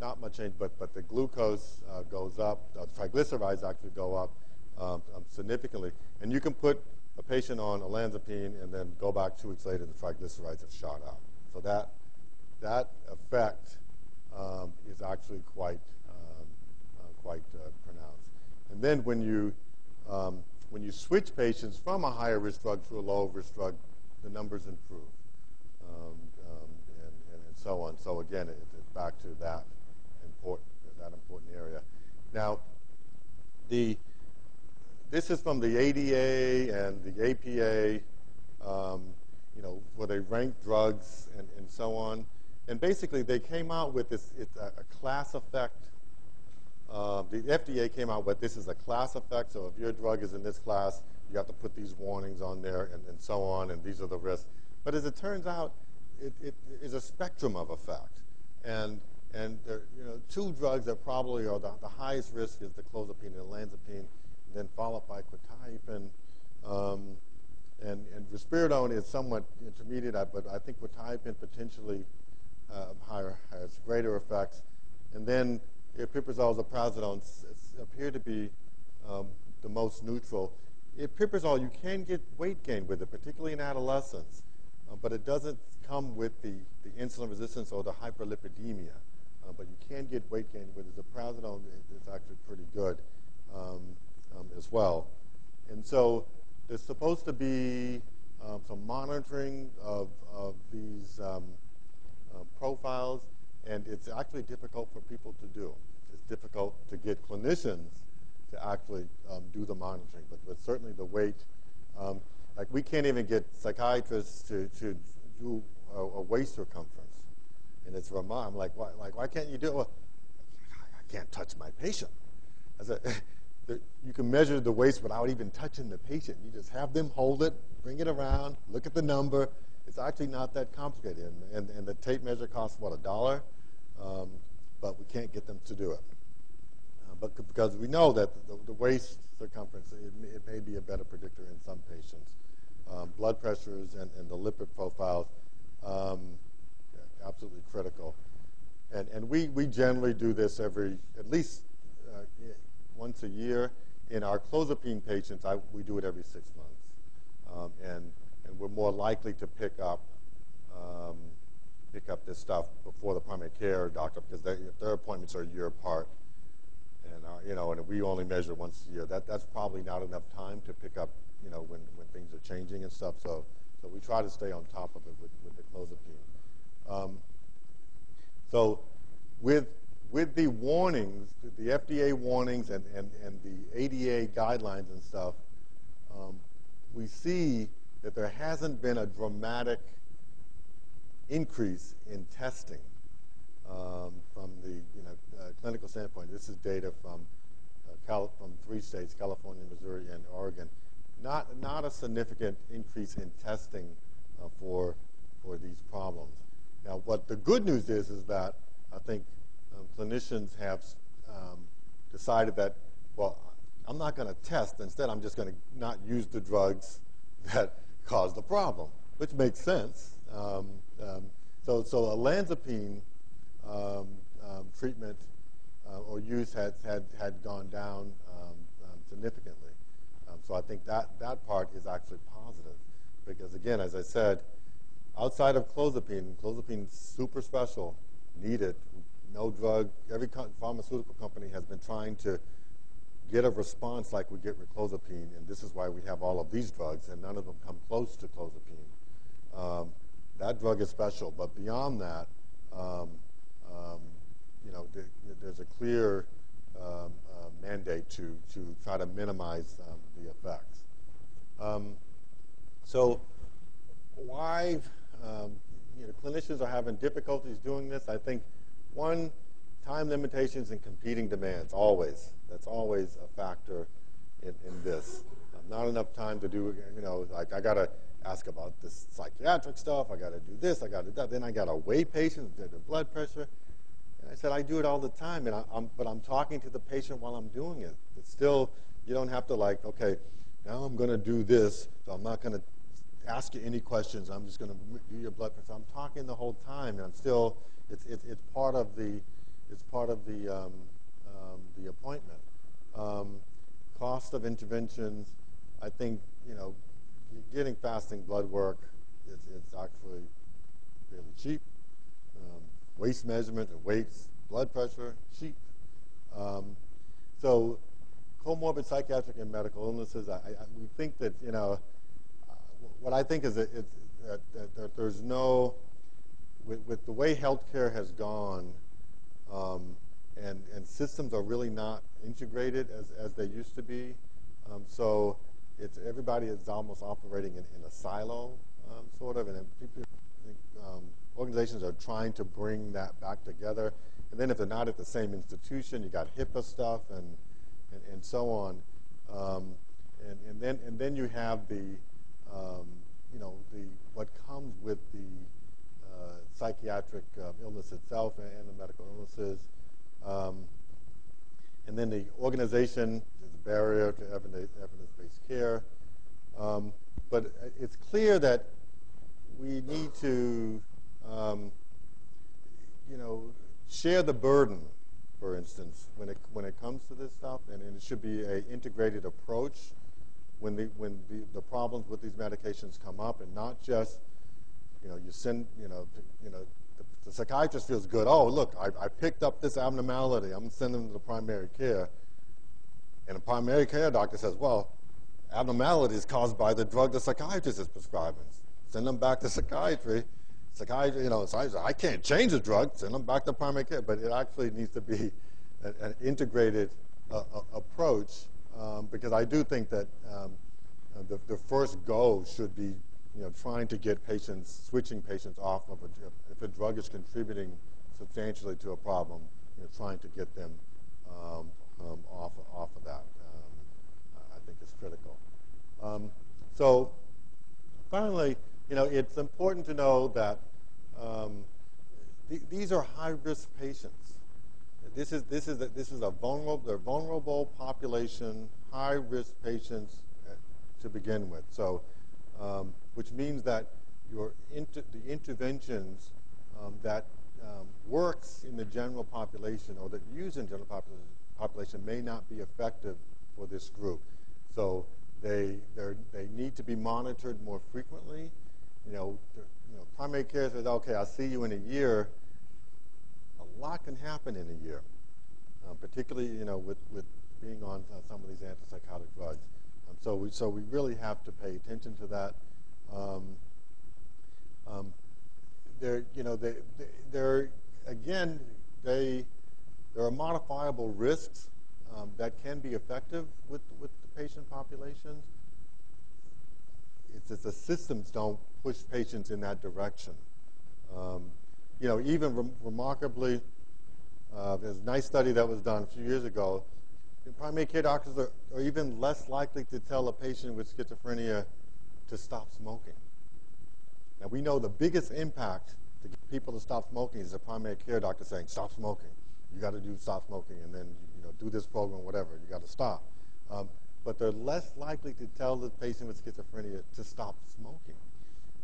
not much change. But, but the glucose uh, goes up. The triglycerides actually go up um, um, significantly. And you can put a patient on olanzapine and then go back two weeks later and the triglycerides have shot up. So that, that effect um, is actually quite, um, uh, quite uh, pronounced. And then when you, when you switch patients from a higher risk drug to a lower risk drug, the numbers improve um, um, and, and, and, so on. So again, it, it's back to that important, that important area. Now, the, this is from the ADA and the APA, um, you know, where they rank drugs and, and so on. And basically, they came out with this, it's a, a class effect. Uh, the FDA came out with this is a class effect, so if your drug is in this class, you have to put these warnings on there and, and so on, and these are the risks. But as it turns out, it, it is a spectrum of effect. And, and there, you know, two drugs that probably are the, the highest risk is the clozapine and the olanzapine, then followed by quetiapine. Um, and, and risperidone is somewhat intermediate, but I think quetiapine potentially uh, higher, has greater effects. And then aripiprazole, ziprasidone appear to be um, the most neutral. Aripiprazole, you can get weight gain with it, particularly in adolescents, uh, but it doesn't come with the, the insulin resistance or the hyperlipidemia. Uh, but you can get weight gain with it. Ziprasidone is actually pretty good um, um, as well. And so there's supposed to be um, some monitoring of, of these um, uh, profiles, and it's actually difficult for people to do. It's difficult to get clinicians to actually um, do the monitoring, but, but certainly the weight. Like we can't even get psychiatrists to, to do a, a waist circumference, and it's Ramon. I'm like, why, like, why can't you do it? Well, I can't touch my patient. I said, <laughs> you can measure the waist without even touching the patient. You just have them hold it, bring it around, look at the number. It's actually not that complicated. And, and, and the tape measure costs, what, a dollar? Um, but we can't get them to do it. Uh, but because we know that the, the waist circumference, it, it, may be a better predictor in some patients. Um, blood pressures and, and, the lipid profiles, um, absolutely critical. And, and we, we generally do this every, at least uh, once a year. In our clozapine patients, I, we do it every six months. Um, and, and we're more likely to pick up um, pick up this stuff before the primary care doctor because they, their appointments are a year apart. And, uh, you know, and we only measure once a year. That, that's probably not enough time to pick up, you know, when, when things are changing and stuff. So, so we try to stay on top of it with, with the clozapine. Um, so with with the warnings, the FDA warnings and, and, and the ADA guidelines and stuff, um, we see that there hasn't been a dramatic increase in testing um, from the you know, uh, clinical standpoint. This is data from, uh, from three states, California, Missouri, and Oregon. Not, not a significant increase in testing uh, for, for these problems. Now, what the good news is, is that I think um, clinicians have um, decided that, well, I'm not going to test. Instead, I'm just going to not use the drugs <laughs> that cause the problem, which makes sense. Um, um so, so olanzapine um, um, treatment uh, or use had, had, had gone down significantly. So I think that, that part is actually positive because, again, as I said, outside of clozapine, clozapine super special, needed no drug. Every pharmaceutical company has been trying to get a response like we get with clozapine, and this is why we have all of these drugs, and none of them come close to clozapine. Um, that drug is special, but beyond that, um, um, you know, th- there's a clear um, mandate to to try to minimize um, the effects. Um, so, why you know clinicians are having difficulties doing this? I think one, time limitations and competing demands, always. That's always a factor in, in this. Um, not enough time to do, you know, like I got to ask about this psychiatric stuff. I got to do this. I got to do that. Then I got to weigh patients, their blood pressure. I said, I do it all the time, and I, am but I'm talking to the patient while I'm doing it. It's still, you don't have to like, okay, now I'm going to do this, so I'm not going to ask you any questions. I'm just going to do your blood pressure. I'm talking the whole time, and I'm still, it's, it's, it's part of the, it's part of the, um, um, the appointment. Um, cost of interventions, I think, you know, getting fasting blood work is, is actually fairly cheap. Waist measurement and weights, blood pressure, cheap. Um, so comorbid psychiatric and medical illnesses, I, I, we think that, you know, uh, what I think is that, that, that, that, there's no, with, with, the way healthcare has gone, um, and, and systems are really not integrated as, as they used to be. Um, so it's everybody is almost operating in, in a silo, um, sort of, and people, um, organizations are trying to bring that back together. And then if they're not at the same institution, you got HIPAA stuff and and, and so on. Um, and, and then and then you have the um, you know the what comes with the uh, psychiatric uh, illness itself and, and, the medical illnesses. Um, and then the organization is a barrier to evidence-based care. Um, but it's clear that we need to, um, you know, share the burden, for instance, when it, when it comes to this stuff, and, and it should be an integrated approach when, the, when the, the problems with these medications come up, and not just, you know, you send, you know, you know, the, the psychiatrist feels good. Oh, look, I, I picked up this abnormality. I'm sending them to the primary care. And the primary care doctor says, well, abnormality is caused by the drug the psychiatrist is prescribing. Send them back to psychiatry. Psychiatry, you know, I can't change the drug. Send them back to primary care. But it actually needs to be an, an integrated uh, uh, approach um, because I do think that um, uh, the, the first goal should be you know, trying to get patients, switching patients off of a, drug. if a drug is contributing substantially to a problem, you know, trying to get them um, um, off, off of that, um, I think is critical. Um, so finally, you know, it's important to know that um, th these are high-risk patients. This is, this is, a, this is a vulnerable, they're vulnerable population, high-risk patients uh, to begin with. So um, which means that your inter the interventions um, that um, works in the general population or that use in general population, population may not be effective for this group. So they, they need to be monitored more frequently. You know, you know, primary care says, okay, I'll see you in a year. A lot can happen in a year, uh, particularly, you know, with, with being on uh, some of these antipsychotic drugs. Um, so, we, so we really have to pay attention to that. Um, um, they're, you know, they, they're, again, they, there are modifiable risks um, that can be effective with, with the patient populations. It's just the systems don't push patients in that direction. Um, you know, even re remarkably, uh, there's a nice study that was done a few years ago. Primary care doctors are, are even less likely to tell a patient with schizophrenia to stop smoking. Now, we know the biggest impact to get people to stop smoking is a primary care doctor saying, stop smoking. You got to do stop smoking and then, you know, do this program, whatever. You got to stop. Um, but they're less likely to tell the patient with schizophrenia to stop smoking.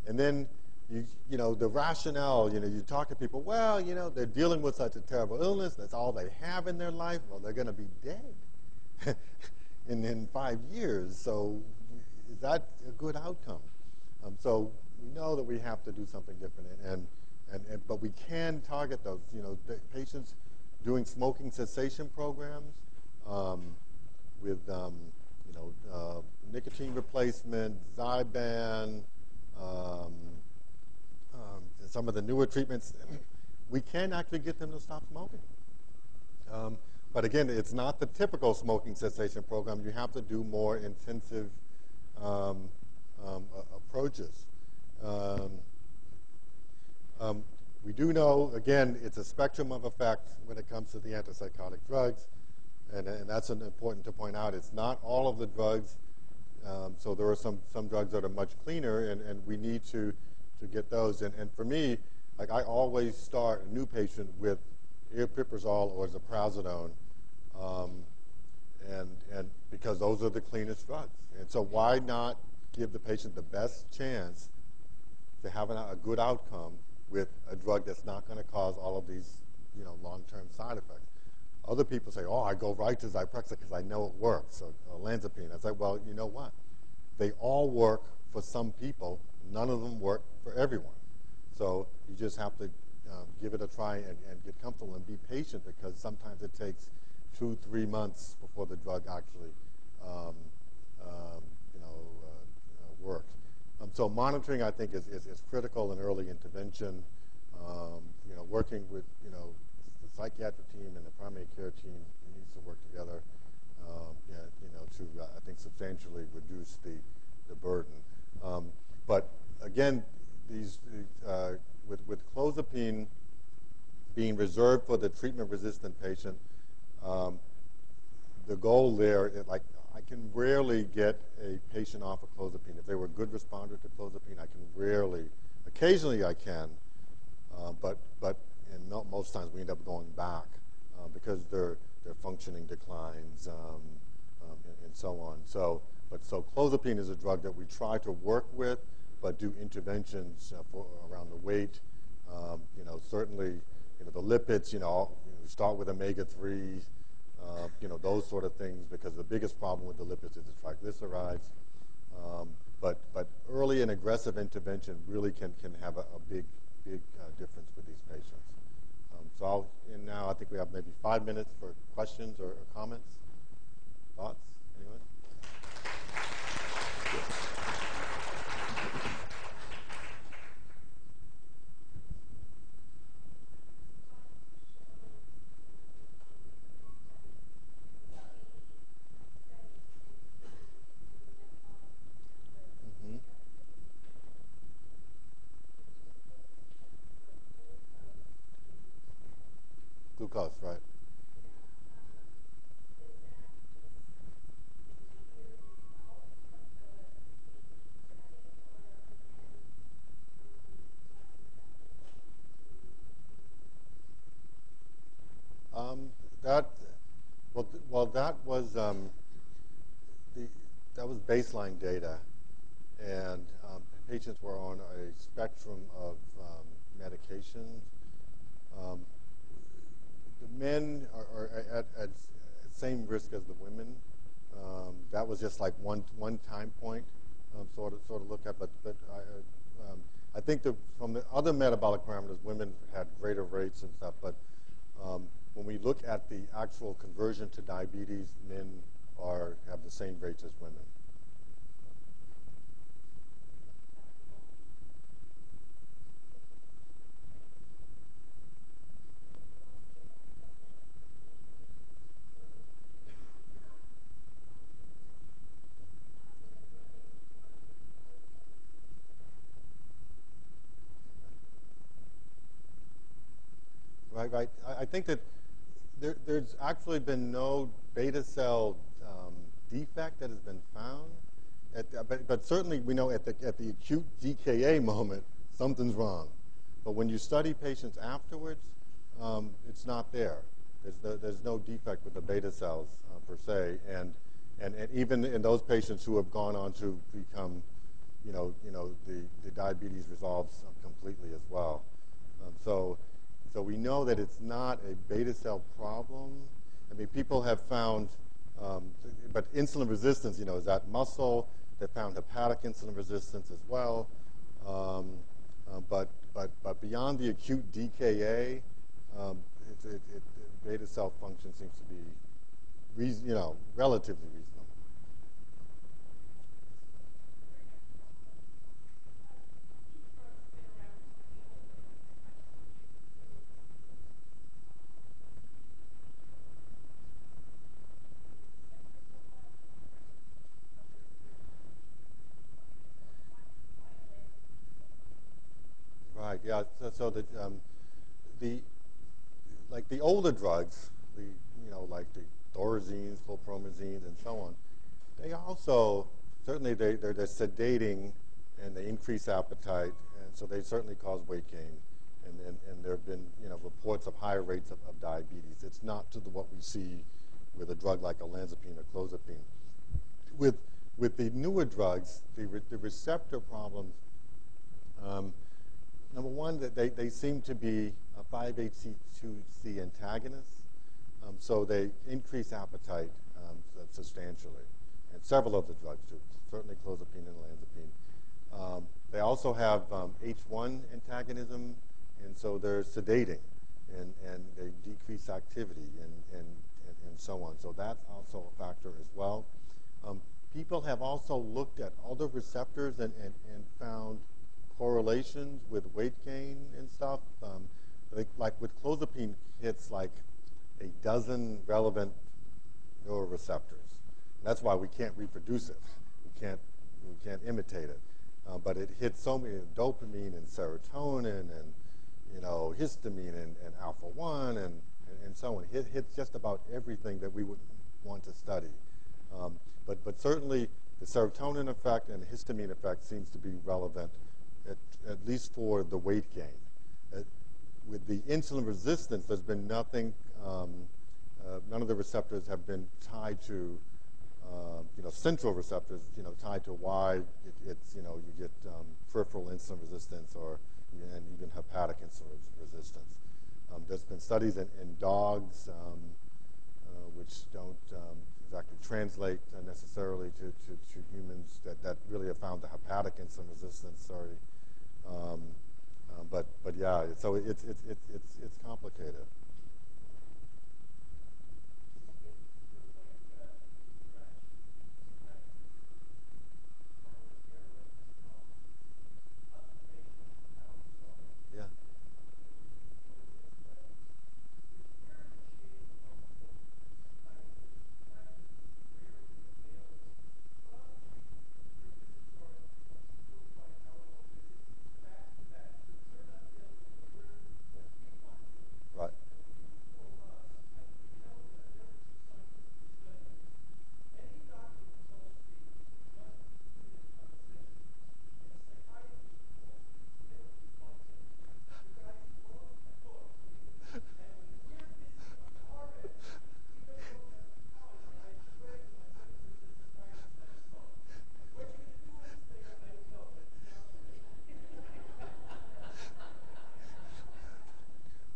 And then, you, you know, the rationale, you know, you talk to people, well, you know, they're dealing with such a terrible illness. That's all they have in their life. Well, they're going to be dead <laughs> in, in five years. So is that a good outcome? Um, so we know that we have to do something different, and, and, and but we can target those. You know, patients doing smoking cessation programs um, with um, know uh, nicotine replacement, Zyban, um, um, some of the newer treatments. We can actually get them to stop smoking. Um, but again, it's not the typical smoking cessation program. You have to do more intensive um, um, approaches. Um, we do know, again, it's a spectrum of effects when it comes to the antipsychotic drugs, and, and that's important to point out. It's not all of the drugs Um, so there are some, some drugs that are much cleaner, and, and we need to, to get those. And, and for me, like I always start a new patient with aripiprazole or ziprasidone, um, and, and because those are the cleanest drugs. And so why not give the patient the best chance to have an, a good outcome with a drug that's not going to cause all of these, you know, long-term side effects? Other people say, oh, I go right to Zyprexa because I know it works, or olanzapine. I say, well, you know what? They all work for some people. None of them work for everyone. So you just have to um, give it a try and, and, get comfortable and be patient because sometimes it takes two, three months before the drug actually, um, um, you know, uh, uh, works. Um, so monitoring, I think, is, is, is, critical in early intervention. Um, you know, working with, you know, psychiatric team and the primary care team needs to work together, um, yeah, you know, to, uh, I think, substantially reduce the, the burden. Um, but again, these, uh, with, with clozapine being reserved for the treatment-resistant patient, um, the goal there, is like I can rarely get a patient off of clozapine. If they were a good responder to clozapine, I can rarely, occasionally I can, uh, but, but in most times we end up going back uh, because their, their functioning declines um, um, and, and, so on. So, but so clozapine is a drug that we try to work with but do interventions uh, for, around the weight. Um, you know, certainly, you know, the lipids, you know, you start with omega-3, uh, you know, those sort of things, because the biggest problem with the lipids is the triglycerides. Um, but, but early and aggressive intervention really can, can have a, a big, big uh, difference with these patients. So I'll, and now I think we have maybe five minutes for questions or, or comments. Thoughts? Anyone? Glucose, right. Um, that well, well, that was um, the that was baseline data, and um, patients were on a spectrum of um, medications. Um, the men are, are at, at, same risk as the women. Um, that was just like one one time point, um, sort of sort of look at. But but I, um, I think the, from the other metabolic parameters, women had greater rates and stuff. But when we look at the actual conversion to diabetes, men are have the same rates as women. Right, right. I, I think that there, there's actually been no beta cell um, defect that has been found. At, but, but, certainly we know at the, at the acute DKA moment, something's wrong. But when you study patients afterwards, um, it's not there. There's, the, there's no defect with the beta cells uh, per se. And, and, and even in those patients who have gone on to become, you know, you know the, the diabetes resolves completely as well. Um, so so we know that it's not a beta cell problem. I mean, people have found, um, but insulin resistance, you know, is that muscle. They found hepatic insulin resistance as well. Um, uh, but, but, but beyond the acute DKA, um, it, it, it, beta cell function seems to be, reason, you know, relatively reasonable. Right. Yeah. So, the um, the like the older drugs, the you know like the thorazines, chlorpromazines, and so on, they also certainly they, they're, they're sedating and they increase appetite, and so they certainly cause weight gain. And, and, and there have been you know, reports of higher rates of, of diabetes. It's not to the, what we see with a drug like olanzapine or clozapine. With, with the newer drugs, the, re, the receptor problems, um, number one, that they, they seem to be a 5-HT2C antagonists, um, so they increase appetite um, substantially. And several of the drugs do, certainly clozapine and olanzapine. Um, they also have H1 um, antagonism, and so they're sedating, and, and they decrease activity and, and, and, and so on. So that's also a factor as well. Um, people have also looked at other receptors and, and, and found correlations with weight gain and stuff. Um, like, like, with clozapine, hits like a dozen relevant neuroreceptors. That's why we can't reproduce it. We can't, we can't imitate it. Uh, but it hits so many dopamine and serotonin and you know histamine and, and alpha one and, and, and so on. It hits just about everything that we would want to study. Um, but but certainly the serotonin effect and the histamine effect seems to be relevant, at, at least for the weight gain. Uh, with the insulin resistance, there's been nothing. Um, uh, none of the receptors have been tied to uh, you know, central receptors, you know, tied to why it, it's, you know, you get um, peripheral insulin resistance or and even hepatic insulin resistance. Um, there's been studies in, in dogs um, uh, which don't um, exactly translate uh, necessarily to, to, to, humans that, that really have found the hepatic insulin resistance. Sorry, um, uh, but but yeah, so it's it's it's it's, it's complicated.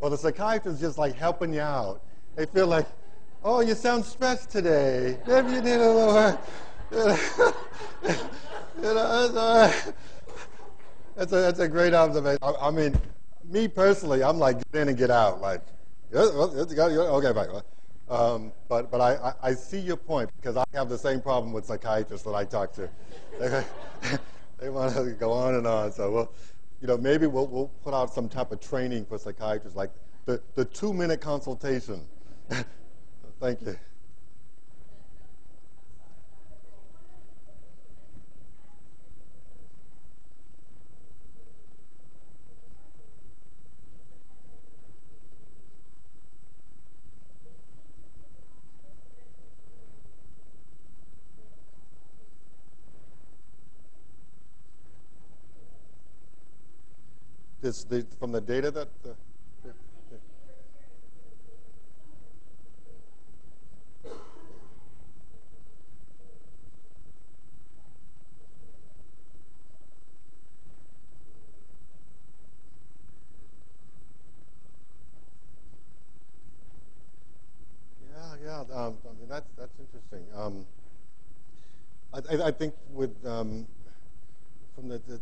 Well, the psychiatrist is just like helping you out. They feel like, oh, you sound stressed today. Maybe you need a little. <laughs> you know, that's, that's, a, that's a great observation. I, I, mean, me personally, I'm like, get in and get out. Like, okay, bye. Um, but but I, I, see your point because I have the same problem with psychiatrists that I talk to. They, <laughs> they want to go on and on. So, well, you know, maybe we'll, we'll put out some type of training for psychiatrists, like the, the two-minute consultation. <laughs> Thank you. This, the, from the data that. Uh, yeah, yeah. Um, I mean, that's that's interesting. Um, I, I, think with um, from the, the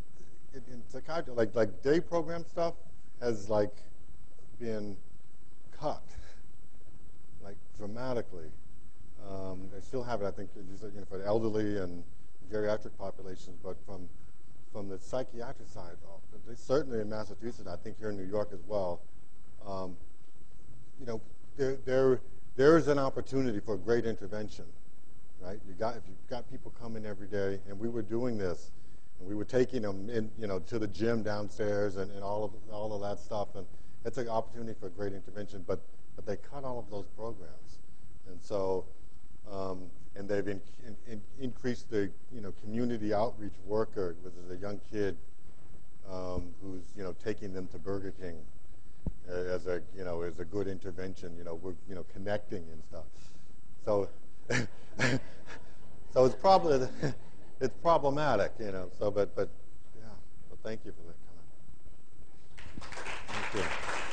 in, in psychiatry, like like day program stuff has like been cut like dramatically. Um, they still have it, I think, you know, for the elderly and geriatric populations, but from from the psychiatric side, oh, certainly in Massachusetts, I think here in New York as well. Um, you know, there there there is an opportunity for great intervention, right? You got if you've got people coming every day, and we were doing this and we were taking them in, you know, to the gym downstairs and, and all of all of that stuff. And it's an opportunity for great intervention. But but they cut all of those programs, and so um, and they've in, in, increased the you know community outreach worker, which is a young kid um, who's you know taking them to Burger King uh, as a you know as a good intervention. You know we're you know connecting and stuff. So <laughs> so it's probably <laughs> it's problematic, you know. So but but yeah. So thank you for that comment. Thank you.